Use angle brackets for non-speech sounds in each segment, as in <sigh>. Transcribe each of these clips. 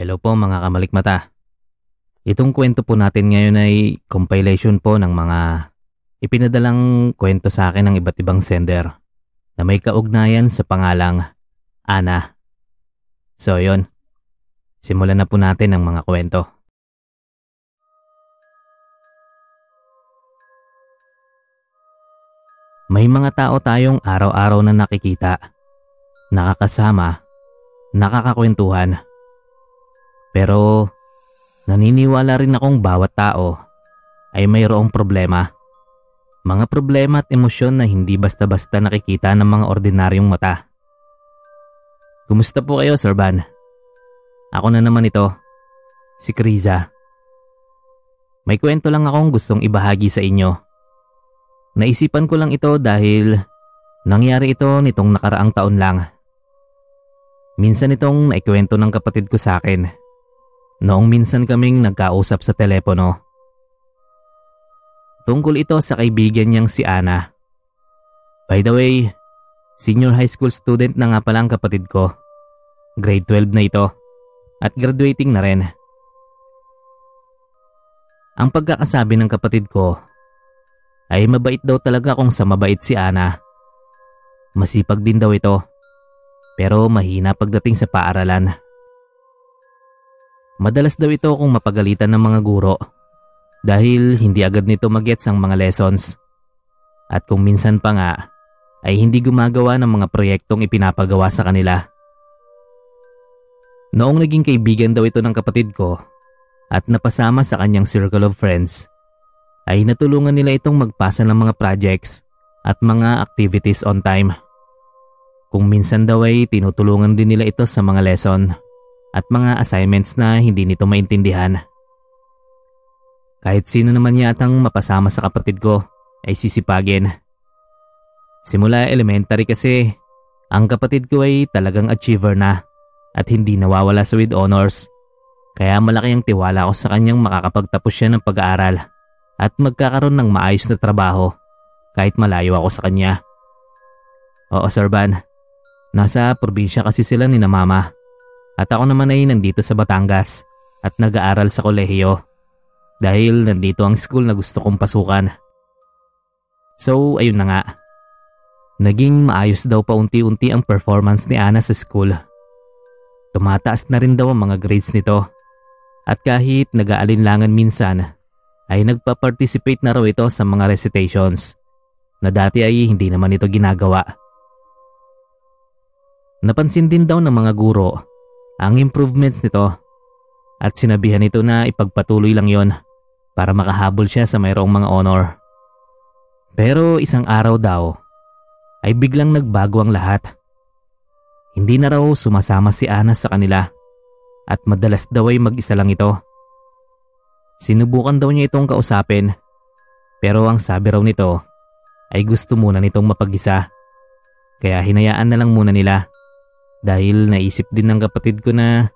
Hello po mga kamalikmata. Itong kwento po natin ngayon ay compilation po ng mga ipinadalang kwento sa akin ng iba't ibang sender na may kaugnayan sa pangalang Ana. So yon, simulan na po natin ang mga kwento. May mga tao tayong araw-araw na nakikita, nakakasama, nakakakwentuhan. Pero naniniwala rin akong bawat tao ay mayroong problema. Mga problema at emosyon na hindi basta-basta nakikita ng mga ordinaryong mata. Kumusta po kayo, Sir Van? Ako na naman ito, si Kriza. May kwento lang akong gustong ibahagi sa inyo. Naisipan ko lang ito dahil nangyari ito nitong nakaraang taon lang. Minsan itong naikwento ng kapatid ko sa akin. Noong minsan kaming nagkausap sa telepono. Tungkol ito sa kaibigan niyang si Ana. By the way, senior high school student na nga pala ang kapatid ko. Grade 12 na ito at graduating na rin. Ang pagkakasabi ng kapatid ko ay mabait daw talaga kung sa mabait si Ana. Masipag din daw ito pero mahina pagdating sa paaralan. Madalas daw ito kung mapagalitan ng mga guro dahil hindi agad nito magets ang mga lessons. At kung minsan pa nga ay hindi gumagawa ng mga proyektong ipinapagawa sa kanila. Noong naging kaibigan daw ito ng kapatid ko at napasama sa kanyang circle of friends, ay natulungan nila itong magpasa ng mga projects at mga activities on time. Kung minsan daw ay tinutulungan din nila ito sa mga lesson at mga assignments na hindi nito maintindihan. Kahit sino naman yatang mapasama sa kapatid ko ay sisipagin. Simula elementary kasi, ang kapatid ko ay talagang achiever na at hindi nawawala sa with honors. Kaya malaki ang tiwala ko sa kanyang makakapagtapos siya ng pag-aaral at magkakaroon ng maayos na trabaho kahit malayo ako sa kanya. Oo Sir Van, nasa probinsya kasi sila ni na mama at ako naman ay nandito sa Batangas at nag-aaral sa kolehiyo dahil nandito ang school na gusto kong pasukan. So ayun na nga, naging maayos daw pa unti-unti ang performance ni Ana sa school. Tumataas na rin daw ang mga grades nito at kahit nag-aalinlangan minsan ay nagpa-participate na raw ito sa mga recitations na dati ay hindi naman ito ginagawa. Napansin din daw ng mga guro ang improvements nito at sinabihan nito na ipagpatuloy lang yon para makahabol siya sa mayroong mga honor. Pero isang araw daw ay biglang nagbago ang lahat. Hindi na raw sumasama si Ana sa kanila at madalas daw ay mag-isa lang ito. Sinubukan daw niya itong kausapin pero ang sabi raw nito ay gusto muna nitong mapag-isa. Kaya hinayaan na lang muna nila dahil naisip din ng kapatid ko na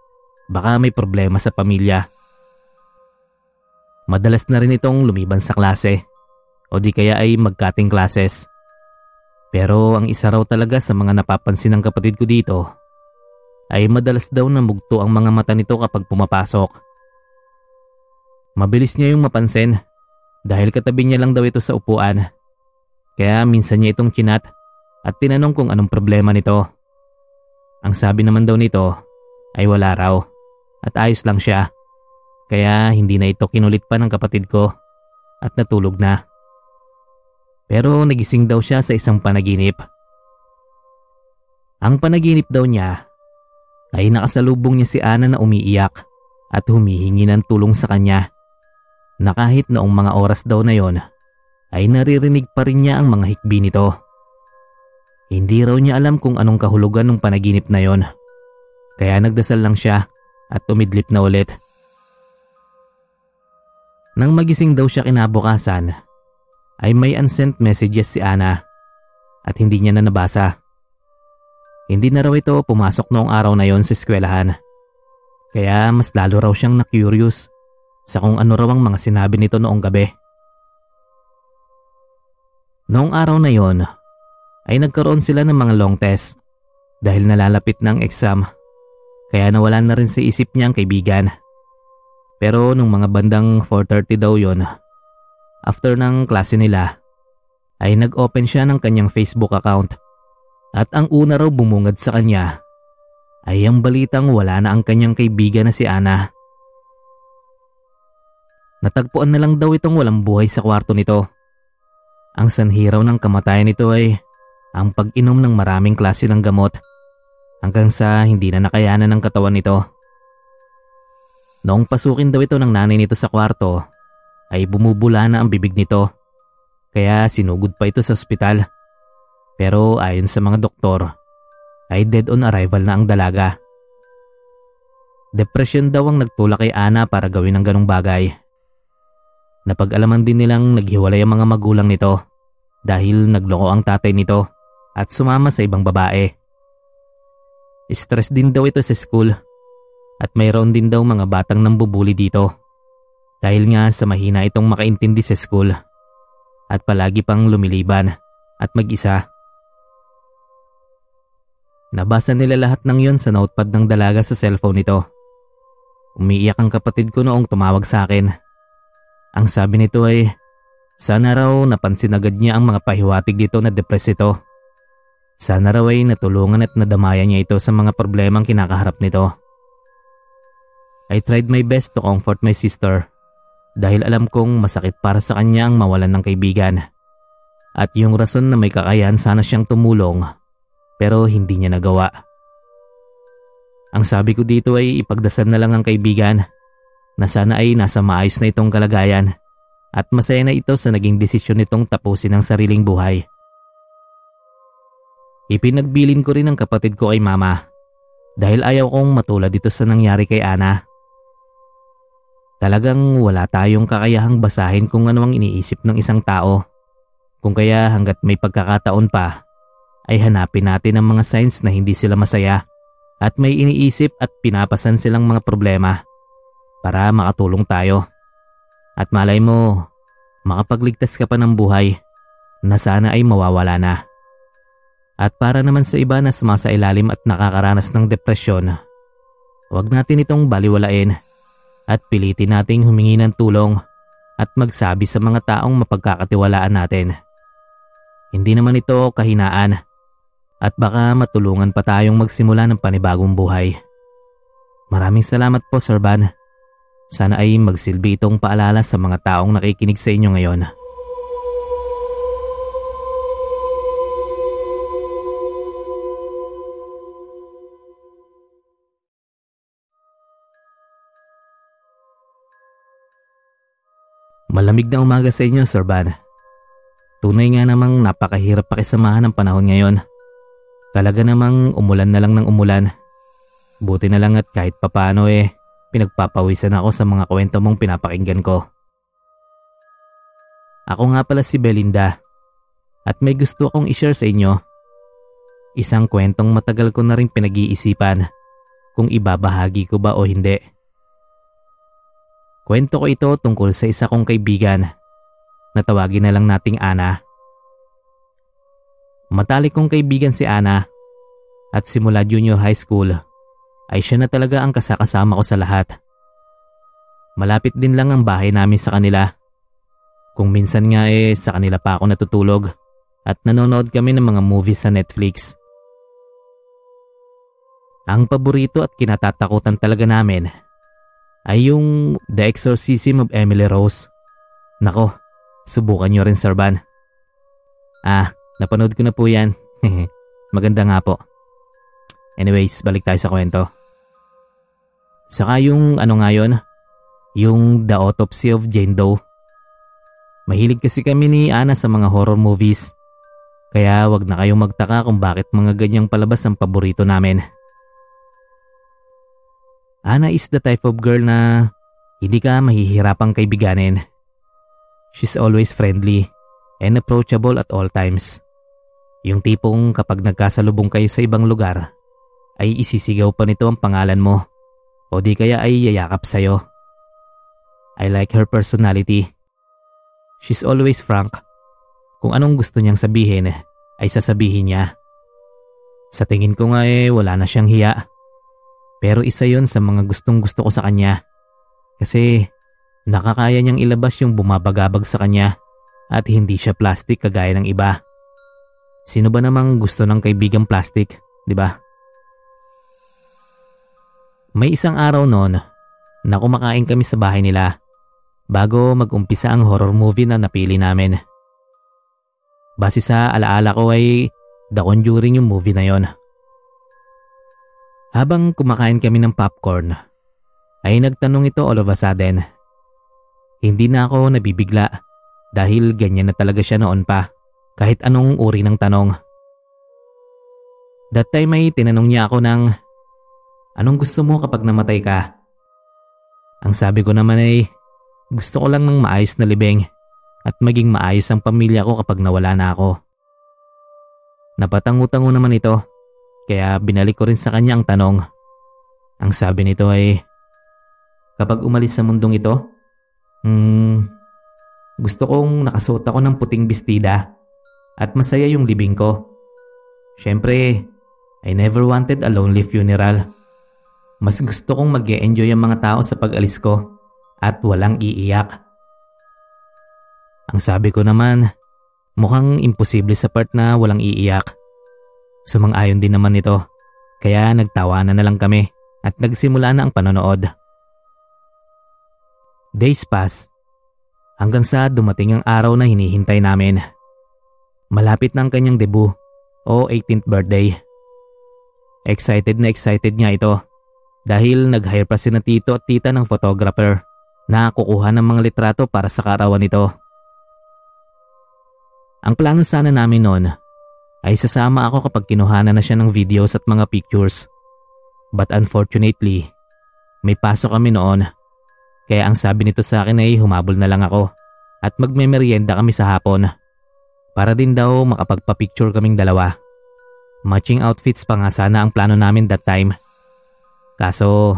baka may problema sa pamilya. Madalas na rin itong lumiban sa klase o di kaya ay magkating classes. Pero ang isa raw talaga sa mga napapansin ng kapatid ko dito ay madalas daw na mugto ang mga mata nito kapag pumapasok. Mabilis niya yung mapansin dahil katabi niya lang daw ito sa upuan. Kaya minsan niya itong chinat at tinanong kung anong problema nito. Ang sabi naman daw nito ay wala raw at ayos lang siya. Kaya hindi na ito kinulit pa ng kapatid ko at natulog na. Pero nagising daw siya sa isang panaginip. Ang panaginip daw niya ay nakasalubong niya si Ana na umiiyak at humihingi ng tulong sa kanya na kahit noong mga oras daw na yon ay naririnig pa rin niya ang mga hikbi nito. Hindi raw niya alam kung anong kahulugan ng panaginip na yon. Kaya nagdasal lang siya at umidlip na ulit. Nang magising daw siya kinabukasan, ay may unsent messages si Ana at hindi niya na nabasa. Hindi na raw ito pumasok noong araw na yon sa eskwelahan. Kaya mas lalo raw siyang na-curious sa kung ano raw ang mga sinabi nito noong gabi. Noong araw na yon, ay nagkaroon sila ng mga long test dahil nalalapit ng exam. Kaya nawala na rin sa isip niya ang kaibigan. Pero nung mga bandang 4.30 daw yon, after ng klase nila, ay nag-open siya ng kanyang Facebook account. At ang una raw bumungad sa kanya ay ang balitang wala na ang kanyang kaibigan na si Ana. Natagpuan na lang daw itong walang buhay sa kwarto nito. Ang sanhiraw ng kamatayan nito ay ang pag-inom ng maraming klase ng gamot hanggang sa hindi na nakayanan ng katawan nito. Noong pasukin daw ito ng nanay nito sa kwarto, ay bumubula na ang bibig nito. Kaya sinugod pa ito sa ospital. Pero ayon sa mga doktor, ay dead on arrival na ang dalaga. Depression daw ang nagtulak kay Ana para gawin ang ganong bagay. Napag-alaman din nilang naghiwalay ang mga magulang nito dahil nagloko ang tatay nito at sumama sa ibang babae. Stress din daw ito sa school at mayroon din daw mga batang nambubuli dito. Dahil nga sa mahina itong makaintindi sa school at palagi pang lumiliban at mag-isa. Nabasa nila lahat ng yon sa notepad ng dalaga sa cellphone nito. Umiiyak ang kapatid ko noong tumawag sa akin. Ang sabi nito ay, sana raw napansin agad niya ang mga pahiwatig dito na depress ito. Sana raw ay natulungan at nadamayan niya ito sa mga problemang kinakaharap nito. I tried my best to comfort my sister dahil alam kong masakit para sa kanya ang mawalan ng kaibigan. At yung rason na may kakayahan sana siyang tumulong pero hindi niya nagawa. Ang sabi ko dito ay ipagdasal na lang ang kaibigan na sana ay nasa maayos na itong kalagayan at masaya na ito sa naging desisyon nitong tapusin ang sariling buhay. Ipinagbilin ko rin ang kapatid ko kay mama dahil ayaw kong matulad dito sa nangyari kay Ana. Talagang wala tayong kakayahang basahin kung ano ang iniisip ng isang tao. Kung kaya hanggat may pagkakataon pa, ay hanapin natin ang mga signs na hindi sila masaya at may iniisip at pinapasan silang mga problema para makatulong tayo. At malay mo, makapagligtas ka pa ng buhay na sana ay mawawala na. At para naman sa iba na sumasailalim at nakakaranas ng depresyon, huwag natin itong baliwalain at pilitin nating humingi ng tulong at magsabi sa mga taong mapagkakatiwalaan natin. Hindi naman ito kahinaan at baka matulungan pa tayong magsimula ng panibagong buhay. Maraming salamat po Sir Van. Sana ay magsilbi itong paalala sa mga taong nakikinig sa inyo ngayon. Malamig na umaga sa inyo, Sir Van. Tunay nga namang napakahirap pakisamahan ng panahon ngayon. Talaga namang umulan na lang ng umulan. Buti na lang at kahit papano eh, pinagpapawisan ako sa mga kwento mong pinapakinggan ko. Ako nga pala si Belinda at may gusto akong ishare sa inyo. Isang kwentong matagal ko na rin pinag-iisipan kung ibabahagi ko ba o hindi. Kwento ko ito tungkol sa isa kong kaibigan na tawagin na lang nating Ana. Matalik kong kaibigan si Ana at simula junior high school ay siya na talaga ang kasakasama ko sa lahat. Malapit din lang ang bahay namin sa kanila. Kung minsan nga eh sa kanila pa ako natutulog at nanonood kami ng mga movies sa Netflix. Ang paborito at kinatatakutan talaga namin ay yung The Exorcism of Emily Rose. Nako, subukan nyo rin Sir Van. Ah, napanood ko na po yan. <laughs> Maganda nga po. Anyways, balik tayo sa kwento. Saka yung ano nga yun, yung The Autopsy of Jane Doe. Mahilig kasi kami ni Ana sa mga horror movies. Kaya wag na kayong magtaka kung bakit mga ganyang palabas ang paborito namin. Ana is the type of girl na hindi ka mahihirapang kaibiganin. She's always friendly and approachable at all times. Yung tipong kapag nagkasalubong kayo sa ibang lugar, ay isisigaw pa nito ang pangalan mo o di kaya ay yayakap sa'yo. I like her personality. She's always frank. Kung anong gusto niyang sabihin ay sasabihin niya. Sa tingin ko nga eh wala na siyang hiya. Pero isa yon sa mga gustong gusto ko sa kanya. Kasi nakakaya niyang ilabas yung bumabagabag sa kanya at hindi siya plastic kagaya ng iba. Sino ba namang gusto ng kaibigang plastic, di ba? May isang araw noon na kumakain kami sa bahay nila bago mag-umpisa ang horror movie na napili namin. Base sa alaala ko ay The Conjuring yung movie na yon. Habang kumakain kami ng popcorn, ay nagtanong ito all of a sudden. Hindi na ako nabibigla dahil ganyan na talaga siya noon pa kahit anong uri ng tanong. That time ay tinanong niya ako ng anong gusto mo kapag namatay ka? Ang sabi ko naman ay gusto ko lang ng maayos na libing at maging maayos ang pamilya ko kapag nawala na ako. Napatango-tango naman ito kaya binalik ko rin sa kanya ang tanong. Ang sabi nito ay, Kapag umalis sa mundong ito, hmm, gusto kong nakasuot ako ng puting bestida at masaya yung libing ko. Siyempre, I never wanted a lonely funeral. Mas gusto kong mag enjoy ang mga tao sa pag-alis ko at walang iiyak. Ang sabi ko naman, mukhang imposible sa part na walang iiyak. Sumang-ayon din naman ito, kaya nagtawanan na lang kami at nagsimula na ang panonood. Days pass hanggang sa dumating ang araw na hinihintay namin. Malapit na ang kanyang debut o 18th birthday. Excited na excited niya ito dahil nag-hire pa si na tito at tita ng photographer na kukuha ng mga litrato para sa karawan nito. Ang plano sana namin noon ay sasama ako kapag kinuhanan na siya ng videos at mga pictures. But unfortunately, may pasok kami noon. Kaya ang sabi nito sa akin ay humabol na lang ako at magmemeryenda kami sa hapon. Para din daw makapagpa-picture kaming dalawa. Matching outfits pa nga sana ang plano namin that time. Kaso,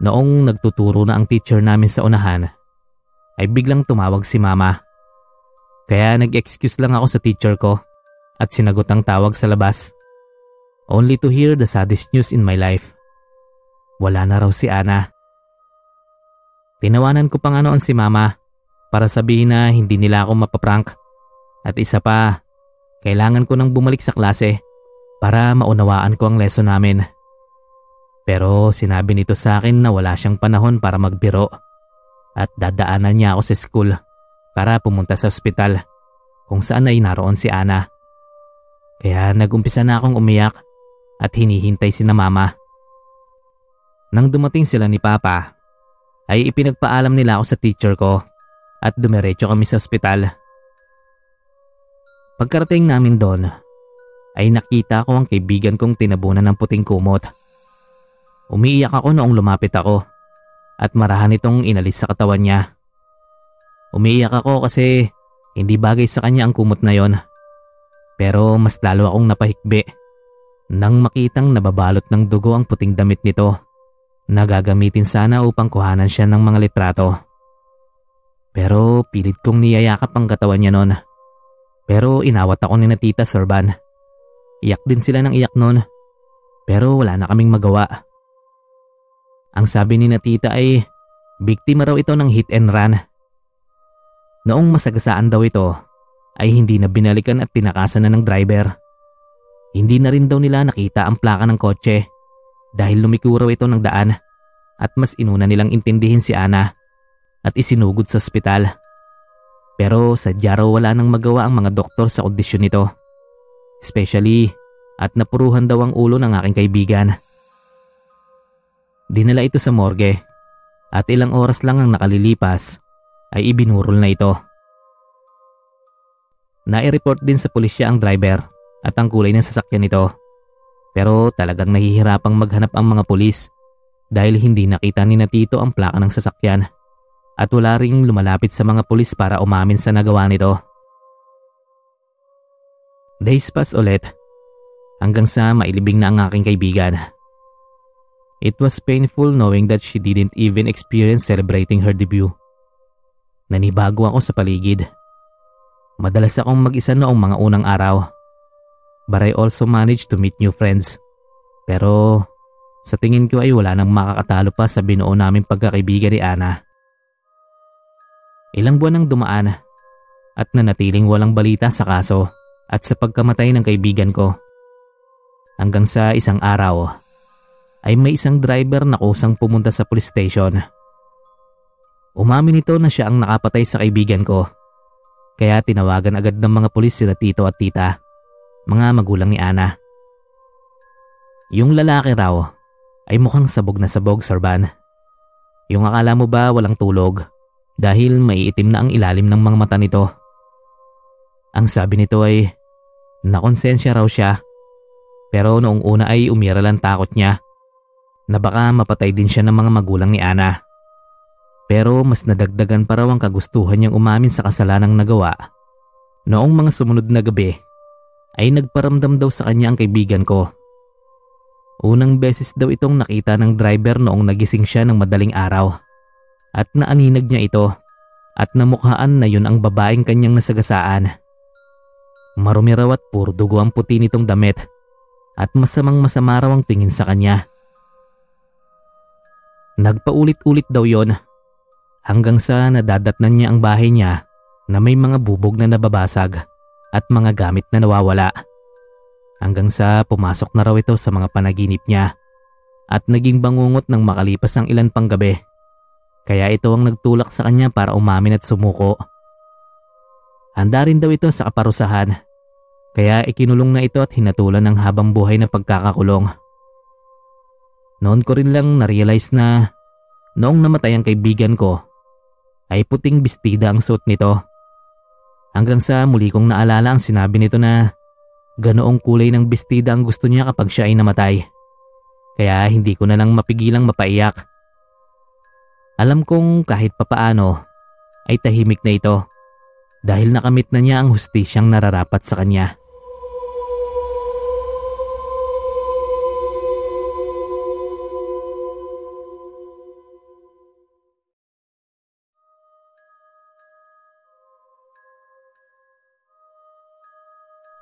noong nagtuturo na ang teacher namin sa unahan, ay biglang tumawag si mama. Kaya nag-excuse lang ako sa teacher ko at sinagot ang tawag sa labas. Only to hear the saddest news in my life. Wala na raw si Ana. Tinawanan ko pa nga noon si mama para sabihin na hindi nila ako mapaprank. At isa pa, kailangan ko nang bumalik sa klase para maunawaan ko ang lesson namin. Pero sinabi nito sa akin na wala siyang panahon para magbiro at dadaanan niya ako sa school para pumunta sa ospital kung saan ay naroon si Ana. Kaya nagumpisa na akong umiyak at hinihintay si na mama. Nang dumating sila ni Papa, ay ipinagpaalam nila ako sa teacher ko at dumiretso kami sa ospital. Pagkarating namin doon, ay nakita ko ang kaibigan kong tinabunan ng puting kumot. Umiiyak ako noong lumapit ako at marahan itong inalis sa katawan niya. Umiiyak ako kasi hindi bagay sa kanya ang kumot na yon. Pero mas lalo akong napahikbi nang makitang nababalot ng dugo ang puting damit nito na gagamitin sana upang kuhanan siya ng mga litrato. Pero pilit kong niyayakap ang katawan niya noon. Pero inawat ako ni na tita Sorban. Iyak din sila ng iyak noon. Pero wala na kaming magawa. Ang sabi ni na tita ay biktima raw ito ng hit and run. Noong masagasaan daw ito ay hindi na binalikan at tinakasan na ng driver. Hindi na rin daw nila nakita ang plaka ng kotse dahil lumiko raw ito ng daan at mas inuna nilang intindihin si Ana at isinugod sa ospital. Pero sadya raw wala nang magawa ang mga doktor sa kondisyon nito. Especially at napuruhan daw ang ulo ng aking kaibigan. Dinala ito sa morgue at ilang oras lang ang nakalilipas ay ibinurol na ito. Nai-report din sa pulisya ang driver at ang kulay ng sasakyan nito. Pero talagang nahihirapang maghanap ang mga pulis dahil hindi nakita ni Natito ang plaka ng sasakyan at wala ring lumalapit sa mga pulis para umamin sa nagawa nito. Days pass ulit hanggang sa mailibing na ang aking kaibigan. It was painful knowing that she didn't even experience celebrating her debut. Nanibago ako sa paligid Madalas akong mag-isa noong mga unang araw. But I also managed to meet new friends. Pero Sa tingin ko ay wala nang makakatalo pa sa binuo naming pagkakaibigan ni Ana. Ilang buwan ang dumaan at nanatiling walang balita sa kaso at sa pagkamatay ng kaibigan ko. Hanggang sa isang araw ay may isang driver na kusang pumunta sa police station. Umamin ito na siya ang nakapatay sa kaibigan ko. Kaya tinawagan agad ng mga pulis sila tito at tita, mga magulang ni Ana. Yung lalaki raw ay mukhang sabog na sabog, Sir Van. Yung akala mo ba walang tulog dahil maiitim na ang ilalim ng mga mata nito. Ang sabi nito ay nakonsensya raw siya pero noong una ay umira lang takot niya na baka mapatay din siya ng mga magulang ni Ana. Pero mas nadagdagan pa raw ang kagustuhan niyang umamin sa kasalanang nagawa. Noong mga sumunod na gabi ay nagparamdam daw sa kanya ang kaibigan ko. Unang beses daw itong nakita ng driver noong nagising siya ng madaling araw at naaninag niya ito at namukhaan na yun ang babaeng kanyang nasagasaan. Marumi raw at puro dugo ang puti nitong damit at masamang masama raw ang tingin sa kanya. Nagpaulit-ulit daw yon hanggang sa nadadatnan niya ang bahay niya na may mga bubog na nababasag at mga gamit na nawawala. Hanggang sa pumasok na raw ito sa mga panaginip niya at naging bangungot ng makalipas ang ilan pang gabi. Kaya ito ang nagtulak sa kanya para umamin at sumuko. Handa rin daw ito sa kaparusahan kaya ikinulong na ito at hinatulan ng habang buhay na pagkakakulong. Noon ko rin lang na-realize na noong namatay ang kaibigan ko ay puting bestida ang suot nito. Hanggang sa muli kong naalala ang sinabi nito na ganoong kulay ng bestida ang gusto niya kapag siya ay namatay. Kaya hindi ko na lang mapigilang mapaiyak. Alam kong kahit papaano ay tahimik na ito dahil nakamit na niya ang hustisyang nararapat sa kanya.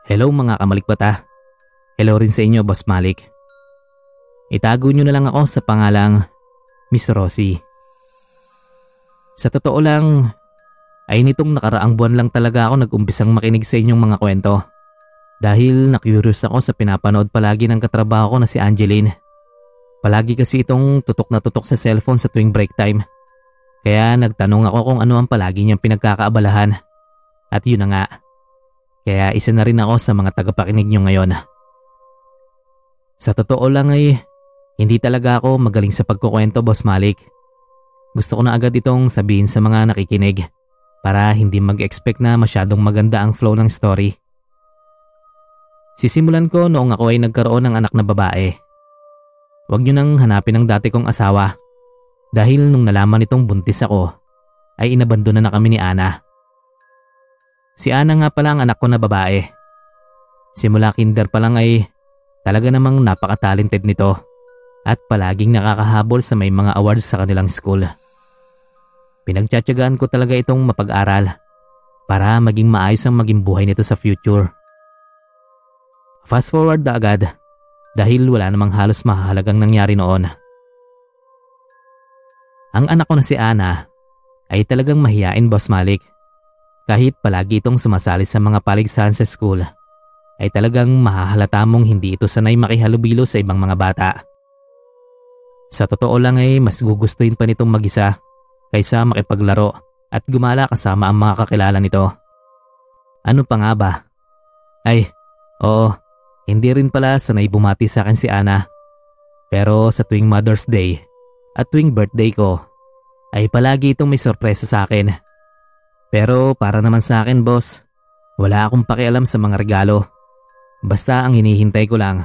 Hello mga kamalikbata. Hello rin sa inyo, Boss Malik. Itago nyo na lang ako sa pangalang Miss Rosie. Sa totoo lang, ay nitong nakaraang buwan lang talaga ako nag-umpisang makinig sa inyong mga kwento. Dahil na-curious ako sa pinapanood palagi ng katrabaho ko na si Angeline. Palagi kasi itong tutok na tutok sa cellphone sa tuwing break time. Kaya nagtanong ako kung ano ang palagi niyang pinagkakaabalahan. At yun na nga, kaya isa na rin ako sa mga tagapakinig nyo ngayon. Sa totoo lang ay hindi talaga ako magaling sa pagkukwento, Boss Malik. Gusto ko na agad itong sabihin sa mga nakikinig para hindi mag-expect na masyadong maganda ang flow ng story. Sisimulan ko noong ako ay nagkaroon ng anak na babae. Huwag nyo nang hanapin ang dati kong asawa dahil nung nalaman itong buntis ako ay inabandona na kami ni Ana. Si Ana nga pala ang anak ko na babae. Simula kinder pa lang ay talaga namang napaka-talented nito at palaging nakakahabol sa may mga awards sa kanilang school. Pinagtsatsagaan ko talaga itong mapag-aral para maging maayos ang maging buhay nito sa future. Fast forward na agad dahil wala namang halos mahalagang nangyari noon. Ang anak ko na si Ana ay talagang mahiyain Boss Malik kahit palagi itong sumasali sa mga paligsahan sa school, ay talagang mahahalata mong hindi ito sanay makihalubilo sa ibang mga bata. Sa totoo lang ay mas gugustuhin pa nitong mag-isa kaysa makipaglaro at gumala kasama ang mga kakilala nito. Ano pa nga ba? Ay, oo, hindi rin pala sanay bumati sa akin si Ana. Pero sa tuwing Mother's Day at tuwing birthday ko, ay palagi itong may sorpresa sa akin pero para naman sa akin boss, wala akong pakialam sa mga regalo. Basta ang hinihintay ko lang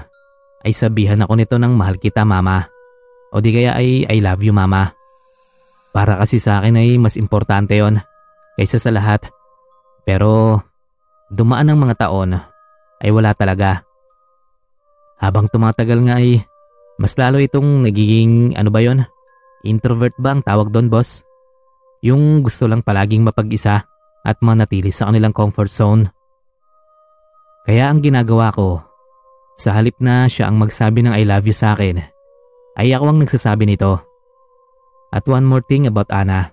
ay sabihan ako nito ng mahal kita mama. O di kaya ay I love you mama. Para kasi sa akin ay mas importante yon kaysa sa lahat. Pero dumaan ang mga taon ay wala talaga. Habang tumatagal nga ay mas lalo itong nagiging ano ba yon? Introvert ba ang tawag doon boss? Yung gusto lang palaging mapag-isa at manatili sa kanilang comfort zone. Kaya ang ginagawa ko, sa halip na siya ang magsabi ng I love you sa akin, ay ako ang nagsasabi nito. At one more thing about Ana.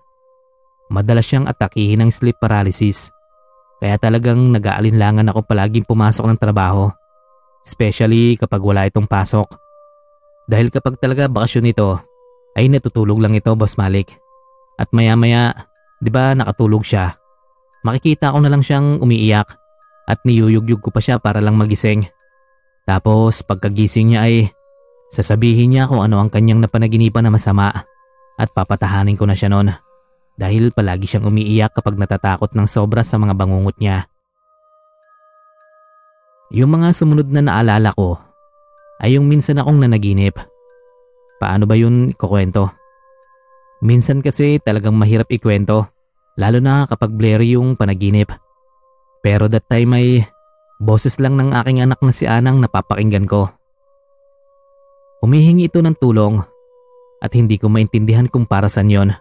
Madalas siyang atakihin ng sleep paralysis. Kaya talagang nag-aalinlangan ako palaging pumasok ng trabaho. Especially kapag wala itong pasok. Dahil kapag talaga bakasyon ito, ay natutulog lang ito, Boss Malik. At maya maya, di ba nakatulog siya? Makikita ko na lang siyang umiiyak at niyuyugyug ko pa siya para lang magising. Tapos pagkagising niya ay sasabihin niya kung ano ang kanyang napanaginipan na masama at papatahanin ko na siya noon dahil palagi siyang umiiyak kapag natatakot ng sobra sa mga bangungot niya. Yung mga sumunod na naalala ko ay yung minsan akong nanaginip. Paano ba yun ikukwento? Minsan kasi talagang mahirap ikwento lalo na kapag blurry yung panaginip. Pero that time ay boses lang ng aking anak na si Anang napapakinggan ko. Humihingi ito ng tulong at hindi ko maintindihan kung para saan yon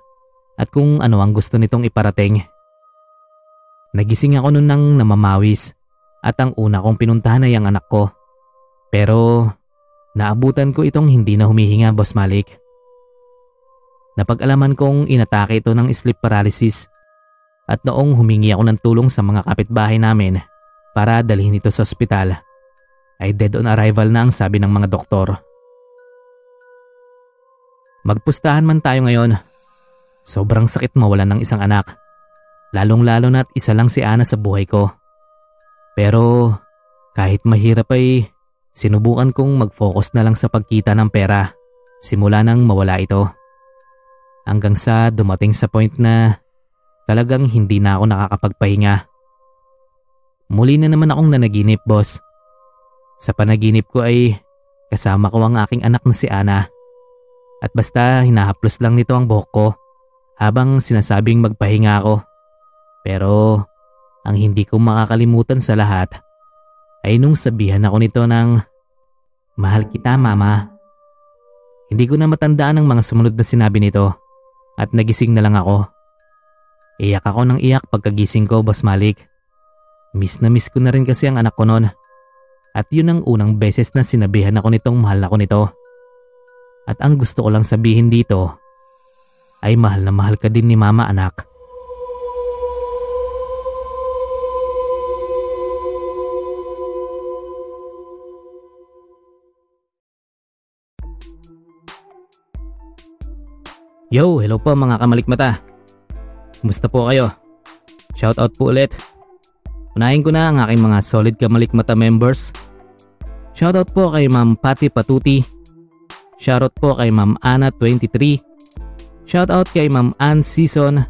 at kung ano ang gusto nitong iparating. Nagising ako noon nang namamawis at ang una kong pinuntahan ay ang anak ko. Pero naabutan ko itong hindi na humihinga, Boss Malik. Napag-alaman kong inatake ito ng sleep paralysis at noong humingi ako ng tulong sa mga kapitbahay namin para dalhin ito sa ospital, ay dead on arrival na ang sabi ng mga doktor. Magpustahan man tayo ngayon, sobrang sakit mawalan ng isang anak. Lalong lalo na't isa lang si Ana sa buhay ko. Pero kahit mahirap ay sinubukan kong mag-focus na lang sa pagkita ng pera simula nang mawala ito. Hanggang sa dumating sa point na Talagang hindi na ako nakakapagpahinga. Muli na naman akong nanaginip, boss. Sa panaginip ko ay kasama ko ang aking anak na si Ana. At basta hinahaplos lang nito ang buhok ko habang sinasabing magpahinga ako. Pero ang hindi ko makakalimutan sa lahat ay nung sabihan ako nito ng Mahal kita mama. Hindi ko na matandaan ang mga sumunod na sinabi nito at nagising na lang ako. Iyak ako ng iyak pagkagising ko, Boss Malik. Miss na miss ko na rin kasi ang anak ko noon. At yun ang unang beses na sinabihan ako nitong mahal ako nito. At ang gusto ko lang sabihin dito ay mahal na mahal ka din ni mama anak. Yo, hello po mga kamalikmata. Kumusta po kayo? Shoutout po ulit. Unahin ko na ang aking mga solid kamalik mata members. Shoutout po kay Ma'am Pati Patuti. Shoutout po kay Ma'am Ana 23. Shoutout kay Ma'am Ann Season.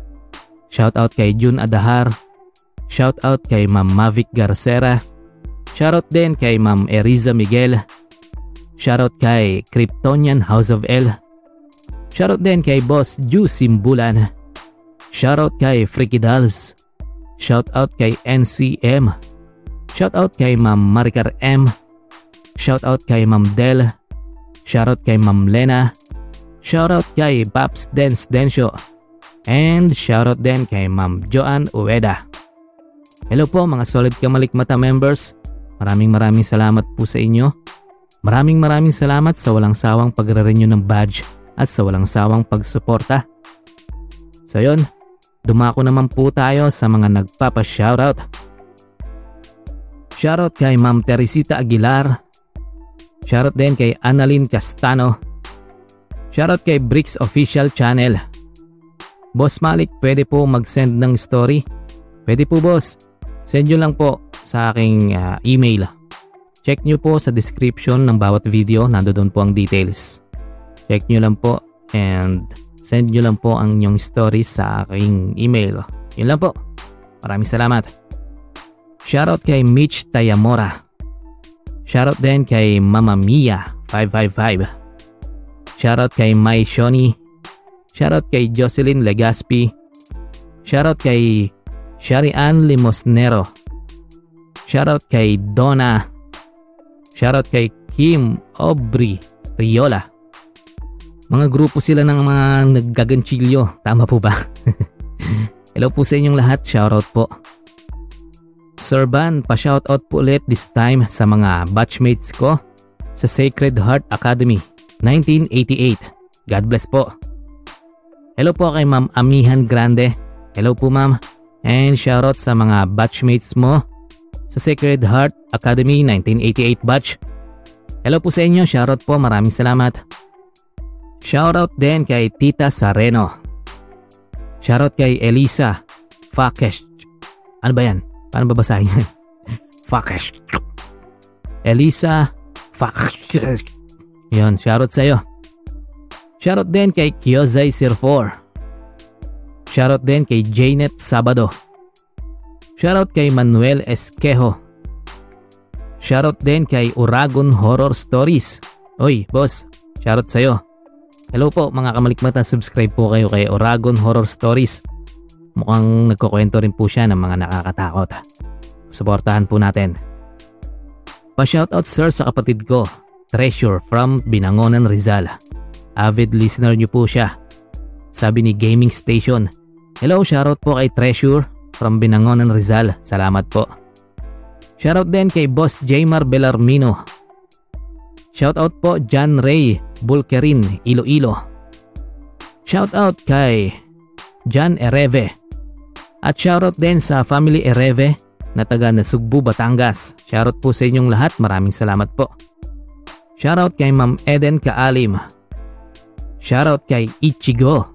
Shoutout kay Jun Adahar. Shoutout kay Ma'am Mavic Garcera. Shoutout din kay Ma'am Eriza Miguel. Shoutout kay Kryptonian House of L. Shoutout din kay Boss Ju Simbulan. Shoutout kay Freaky Dolls. Shoutout kay NCM. Shoutout kay Ma'am Maricar M. Shoutout kay Ma'am Del. Shoutout kay Ma'am Lena. Shoutout kay Paps Dance Densyo. And shoutout din kay Ma'am Joanne Ueda. Hello po mga solid kamalik mata members. Maraming maraming salamat po sa inyo. Maraming maraming salamat sa walang sawang pagre-renew ng badge at sa walang sawang pagsuporta. So yun, Dumako naman po tayo sa mga nagpapa-shoutout. Shoutout kay Ma'am Teresita Aguilar. Shoutout din kay Annalyn Castano. Shoutout kay Bricks Official Channel. Boss Malik, pwede po mag-send ng story? Pwede po boss. Send nyo lang po sa aking uh, email. Check nyo po sa description ng bawat video, nandoon po ang details. Check nyo lang po and send nyo lang po ang inyong stories sa aking email. Yun lang po. Maraming salamat. Shoutout kay Mitch Tayamora. Shoutout din kay Mama Mia 555. Shoutout kay Mai Shoni. Shoutout kay Jocelyn Legaspi. Shoutout kay Sharian Limosnero. Shoutout kay Donna. Shoutout kay Kim Aubrey Riola. Mga grupo sila ng mga naggaganchilyo. Tama po ba? <laughs> Hello po sa inyong lahat. Shoutout po. Sir Ban, pa-shoutout po ulit this time sa mga batchmates ko sa Sacred Heart Academy. 1988. God bless po. Hello po kay Ma'am Amihan Grande. Hello po ma'am. And shoutout sa mga batchmates mo sa Sacred Heart Academy 1988 batch. Hello po sa inyo. Shoutout po. Maraming salamat. Shoutout din kay Tita Sareno. Shoutout kay Elisa Fakesh. Ano ba yan? Paano babasahin yan? <laughs> Fakesh. Elisa Fakesh. Yun, shoutout sa'yo. Shoutout din kay Kyozay Sir4. Shoutout din kay Janet Sabado. Shoutout kay Manuel Esquejo. Shoutout din kay Uragon Horror Stories. Oy, boss, shoutout sa'yo. Hello po mga kamalikmata, subscribe po kayo kay Uragon Horror Stories. Mukhang nagkukwento rin po siya ng mga nakakatakot. Suportahan po natin. Pa-shoutout sir sa kapatid ko, Treasure from Binangonan Rizal. Avid listener niyo po siya. Sabi ni Gaming Station. Hello, shoutout po kay Treasure from Binangonan Rizal. Salamat po. Shoutout din kay Boss Jaymar Belarmino. Shoutout po John Ray Bulkerin, Iloilo. Shoutout kay John Ereve. At shoutout din sa Family Ereve na taga Nasugbu, Batangas. Shoutout po sa inyong lahat. Maraming salamat po. Shoutout kay Ma'am Eden Kaalim. Shoutout kay Ichigo.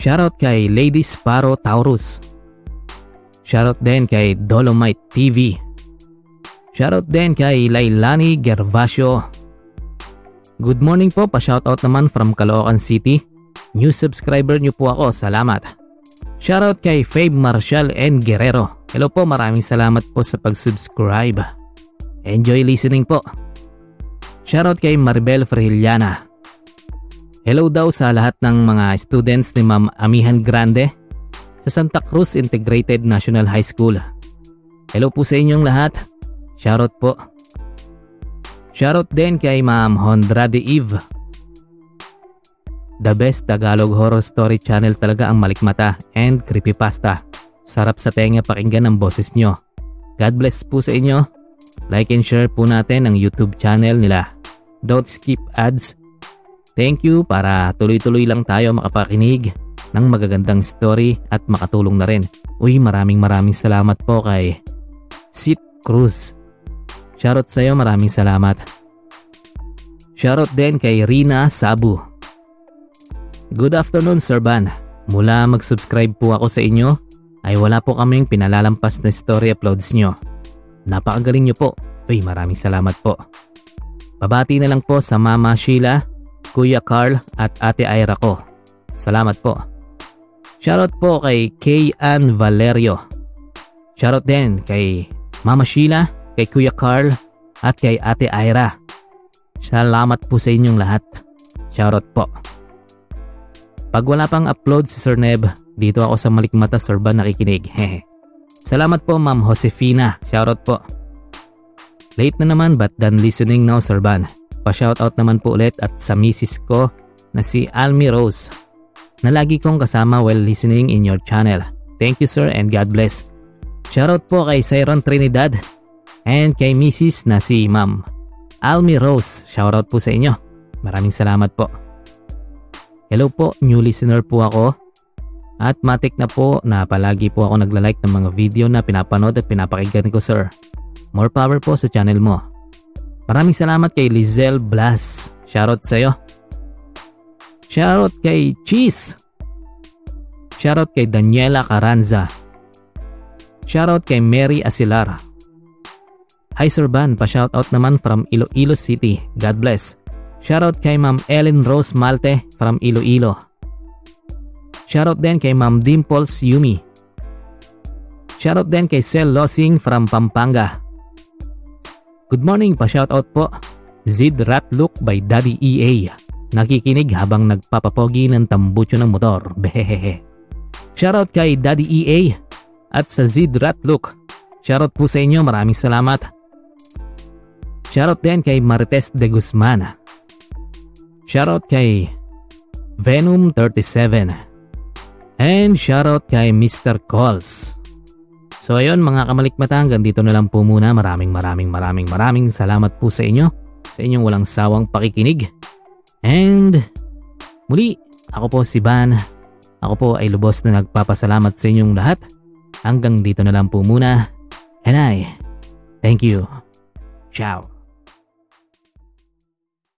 Shoutout kay Lady Sparrow Taurus. Shoutout din kay Dolomite TV. Shoutout din kay Lailani Gervasio. Good morning po, pa-shoutout naman from Caloocan City. New subscriber niyo po ako, salamat. Shoutout kay Fabe Marshall and Guerrero. Hello po, maraming salamat po sa pag-subscribe. Enjoy listening po. Shoutout kay Maribel Frihiliana. Hello daw sa lahat ng mga students ni Ma'am Amihan Grande sa Santa Cruz Integrated National High School. Hello po sa inyong lahat. Shoutout po. Shoutout din kay Ma'am Hondrade Eve. The best Tagalog horror story channel talaga ang Malikmata and Creepypasta. Sarap sa tenga pakinggan ang boses nyo. God bless po sa inyo. Like and share po natin ang YouTube channel nila. Don't skip ads Thank you para tuloy-tuloy lang tayo makapakinig ng magagandang story at makatulong na rin. Uy, maraming maraming salamat po kay Sit Cruz. Shoutout sa iyo, maraming salamat. Shoutout din kay Rina Sabu. Good afternoon, Sir Ban. Mula mag-subscribe po ako sa inyo, ay wala po kaming pinalalampas na story uploads nyo. Napakagaling nyo po. Uy, maraming salamat po. Babati na lang po sa Mama Sheila, Kuya Carl at Ate Ira ko. Salamat po. Shoutout po kay Kay Ann Valerio. Shoutout din kay Mama Sheila, kay Kuya Carl at kay Ate Ira. Salamat po sa inyong lahat. Shoutout po. Pag wala pang upload si Sir Neb, dito ako sa Malikmata Sorba nakikinig. Hehe. <laughs> Salamat po Ma'am Josefina. Shoutout po. Late na naman but done listening now Sir Ban. Pa-shoutout naman po ulit at sa misis ko na si Almi Rose na lagi kong kasama while listening in your channel. Thank you sir and God bless. Shoutout po kay Siron Trinidad and kay misis na si Ma'am Almi Rose. Shoutout po sa inyo. Maraming salamat po. Hello po, new listener po ako. At matik na po na palagi po ako nagla-like ng mga video na pinapanood at pinapakinggan ko sir. More power po sa channel mo. Maraming salamat kay Lizelle Blas. Shoutout sa'yo. Shoutout kay Cheese. Shoutout kay Daniela Caranza. Shoutout kay Mary Asilar. Hi Sir Ban, pa-shoutout naman from Iloilo City. God bless. Shoutout kay Ma'am Ellen Rose Malte from Iloilo. Shoutout din kay Ma'am Dimples Yumi. Shoutout din kay Sel Losing from Pampanga. Good morning pa shoutout po. Zid Ratlook by Daddy EA. Nakikinig habang nagpapapogi ng tambucho ng motor. Behehehe. Shoutout kay Daddy EA at sa Zid Ratlook. Shoutout po sa inyo. Maraming salamat. Shoutout din kay Marites de Guzman. Shoutout kay Venom 37. And shoutout kay Mr. Calls. So ayun mga kamalikmata hanggang dito na lang po muna. Maraming maraming maraming maraming salamat po sa inyo sa inyong walang sawang pakikinig. And muli, ako po si Van. Ako po ay lubos na nagpapasalamat sa inyong lahat. Hanggang dito na lang po muna. And I thank you. Ciao.